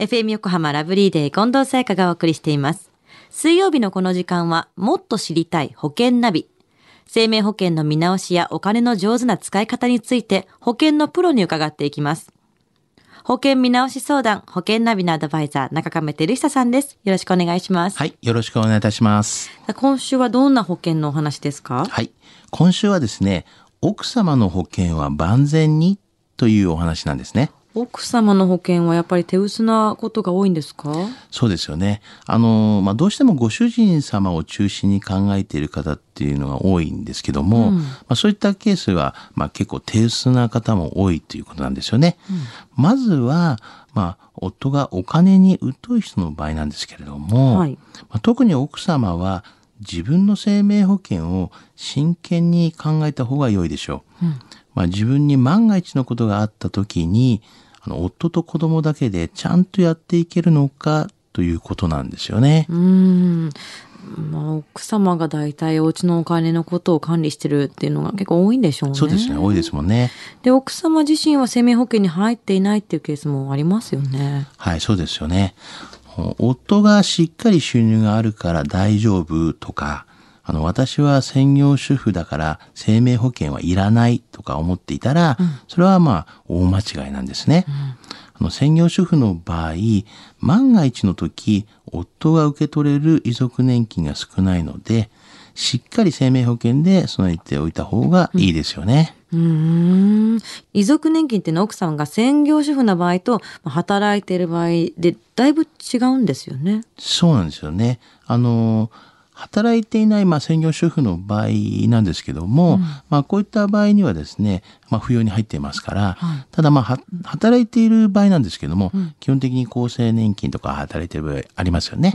FM 横浜ラブリーデー近藤沙耶香がお送りしています。水曜日のこの時間は、もっと知りたい保険ナビ。生命保険の見直しやお金の上手な使い方について、保険のプロに伺っていきます。保険見直し相談、保険ナビのアドバイザー、中亀照久さんです。よろしくお願いします。はい。よろしくお願いいたします。今週はどんな保険のお話ですか？はい。今週はですね、奥様の保険は万全にというお話なんですね。奥様の保険はやっぱり手薄なことが多いんですか？そうですよね。あの、まあ、どうしてもご主人様を中心に考えている方っていうのが多いんですけども、まあ、そういったケースは、まあ、結構手薄な方も多いということなんですよね。まずは、まあ、夫がお金に疎い人の場合なんですけれども、はいまあ、特に奥様は自分の生命保険を真剣に考えた方が良いでしょう。まあ、自分に万が一のことがあった時にあの夫と子供だけでちゃんとやっていけるのかということなんですよね。うーん。まあ、奥様が大体お家のお金のことを管理してるっていうのが結構多いんでしょうね。そうですね。多いですもんね。で、奥様自身は生命保険に入っていないっていうケースもありますよね。はい、そうですよね。夫がしっかり収入があるから大丈夫とか、あの、私は専業主婦だから生命保険はいらないとか思っていたら、それはまあ大間違いなんですね。あの専業主婦の場合、万が一の時、夫が受け取れる遺族年金が少ないので、しっかり生命保険で備えておいた方がいいですよね。うーん。遺族年金っていうのは奥さんが専業主婦な場合とまあ働いている場合でだいぶ違うんですよね。そうなんですよね。あの、働いていない、まあ、専業主婦の場合なんですけども、まあ、こういった場合にはですね、まあ、扶養に入っていますから、ただ、まあ、は働いている場合なんですけども、基本的に厚生年金とか働いている場合ありますよね。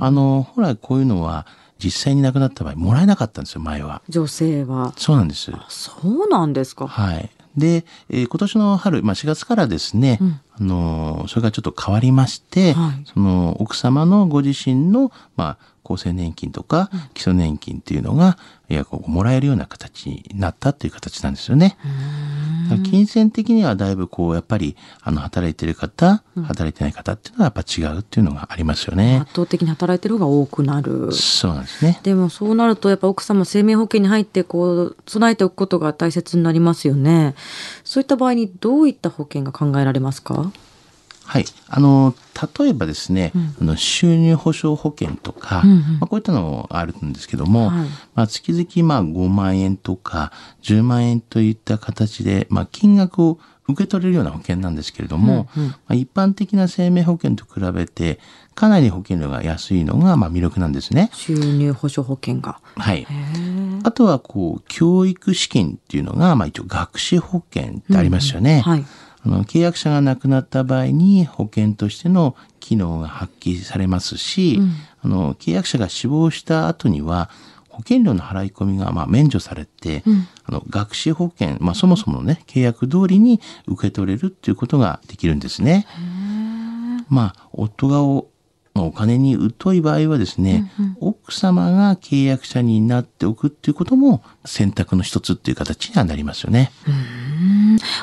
あの、ほら、こういうのは、実際に亡くなった場合、もらえなかったんですよ、前は。女性は。そうなんです。そうなんですか。はい。で、えー今年の春、まあ、4月からですね、あのーそれがちょっと変わりまして、はいその奥様のご自身の、まあ、厚生年金とか基礎年金っていうのが、いや、こうもらえるような形になったっていう形なんですよね。金銭的にはだいぶこう、やっぱり、あの、働いてる方、働いてない方っていうのはやっぱ違うっていうのがありますよね。圧倒的に働いてる方が多くなる。そうなんですね。でもそうなるとやっぱ奥様生命保険に入ってこう備えておくことが大切になりますよね。そういった場合にどういった保険が考えられますか？はい。あの、例えばですね、あの収入保障保険とか、うんうんまあ、こういったのあるんですけども、はいまあ、月々まあ5万円とか10万円といった形で、まあ、金額を受け取れるような保険なんですけれども、まあ、一般的な生命保険と比べて、かなり保険料が安いのがまあ魅力なんですね。収入保障保険が。はい。あとは、こう、教育資金っていうのが、まあ一応学資保険ってありますよね。はい。あの契約者が亡くなった場合に保険としての機能が発揮されますし、あの契約者が死亡した後には保険料の払い込みがまあ免除されて、あの学資保険、まあ、そもそものね契約通りに受け取れるっていうことができるんですね。まあ夫がおまあお金に疎い場合はですね、奥様が契約者になっておくっていうことも選択の一つっていう形にはなりますよね。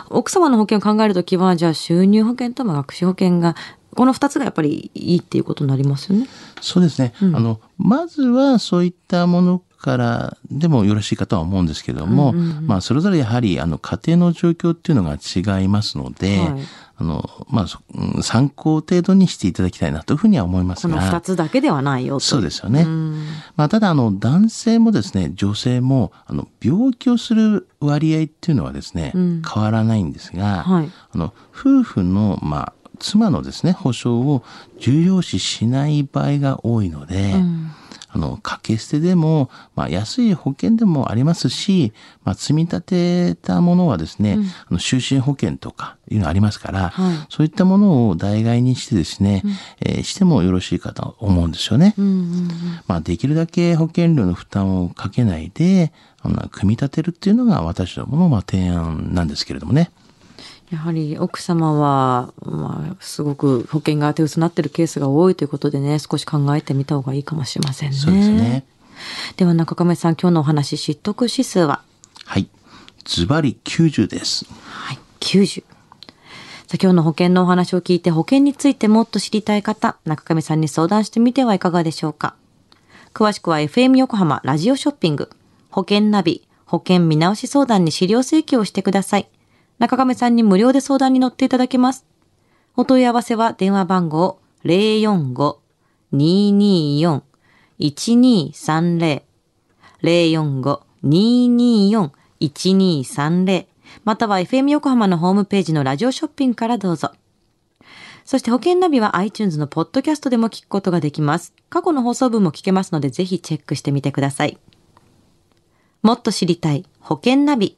奥様の保険を考えるときはじゃあ収入保険とまあ学資保険がこの二つがやっぱりいいっていうことになりますよね。そうですね。あの、まずはそういったものからでもよろしいかとは思うんですけども、まあ、それぞれやはり、あの、家庭の状況っていうのが違いますので、はい。あの、まあ参考程度にしていただきたいなというふうには思いますこのつだけではないよと。そうですよね。ん。まあ、ただ、あの、男性もですね、女性も、あの、病気をする割合っていうのはですね、うん。変わらないんですが、はい。あの、夫婦の、まあ、妻のですね、保証を重要視しない場合が多いので、うんあの、掛け捨てでも、まあ、安い保険でもありますし、まあ、積み立てたものはですね、あの就寝保険とかいうのありますから、はいそういったものを代替にしてですね、えーしてもよろしいかと思うんですよね。うんうんまあ、できるだけ保険料の負担をかけないで、あの組み立てるっていうのが私どものまあ提案なんですけれどもね。やはり奥様は、まあ、すごく保険が手薄になってるケースが多いということでね、少し考えてみた方がいいかもしれませんね。そうですね。では中亀さん、今日のお話、知得指数は？はい。ズバリ90です。はい、90。さあ今日の保険のお話を聞いて保険についてもっと知りたい方、中上さんに相談してみてはいかがでしょうか。詳しくは FM 横浜ラジオショッピング、保険ナビ、保険見直し相談に資料請求をしてください。中亀さんに無料で相談に乗っていただけます。お問い合わせは電話番号045-224-1230 045-224-1230または FM 横浜のホームページのラジオショッピングからどうぞ。そして保険ナビは iTunes のポッドキャストでも聞くことができます。過去の放送分も聞けますのでぜひチェックしてみてください。もっと知りたい保険ナビ。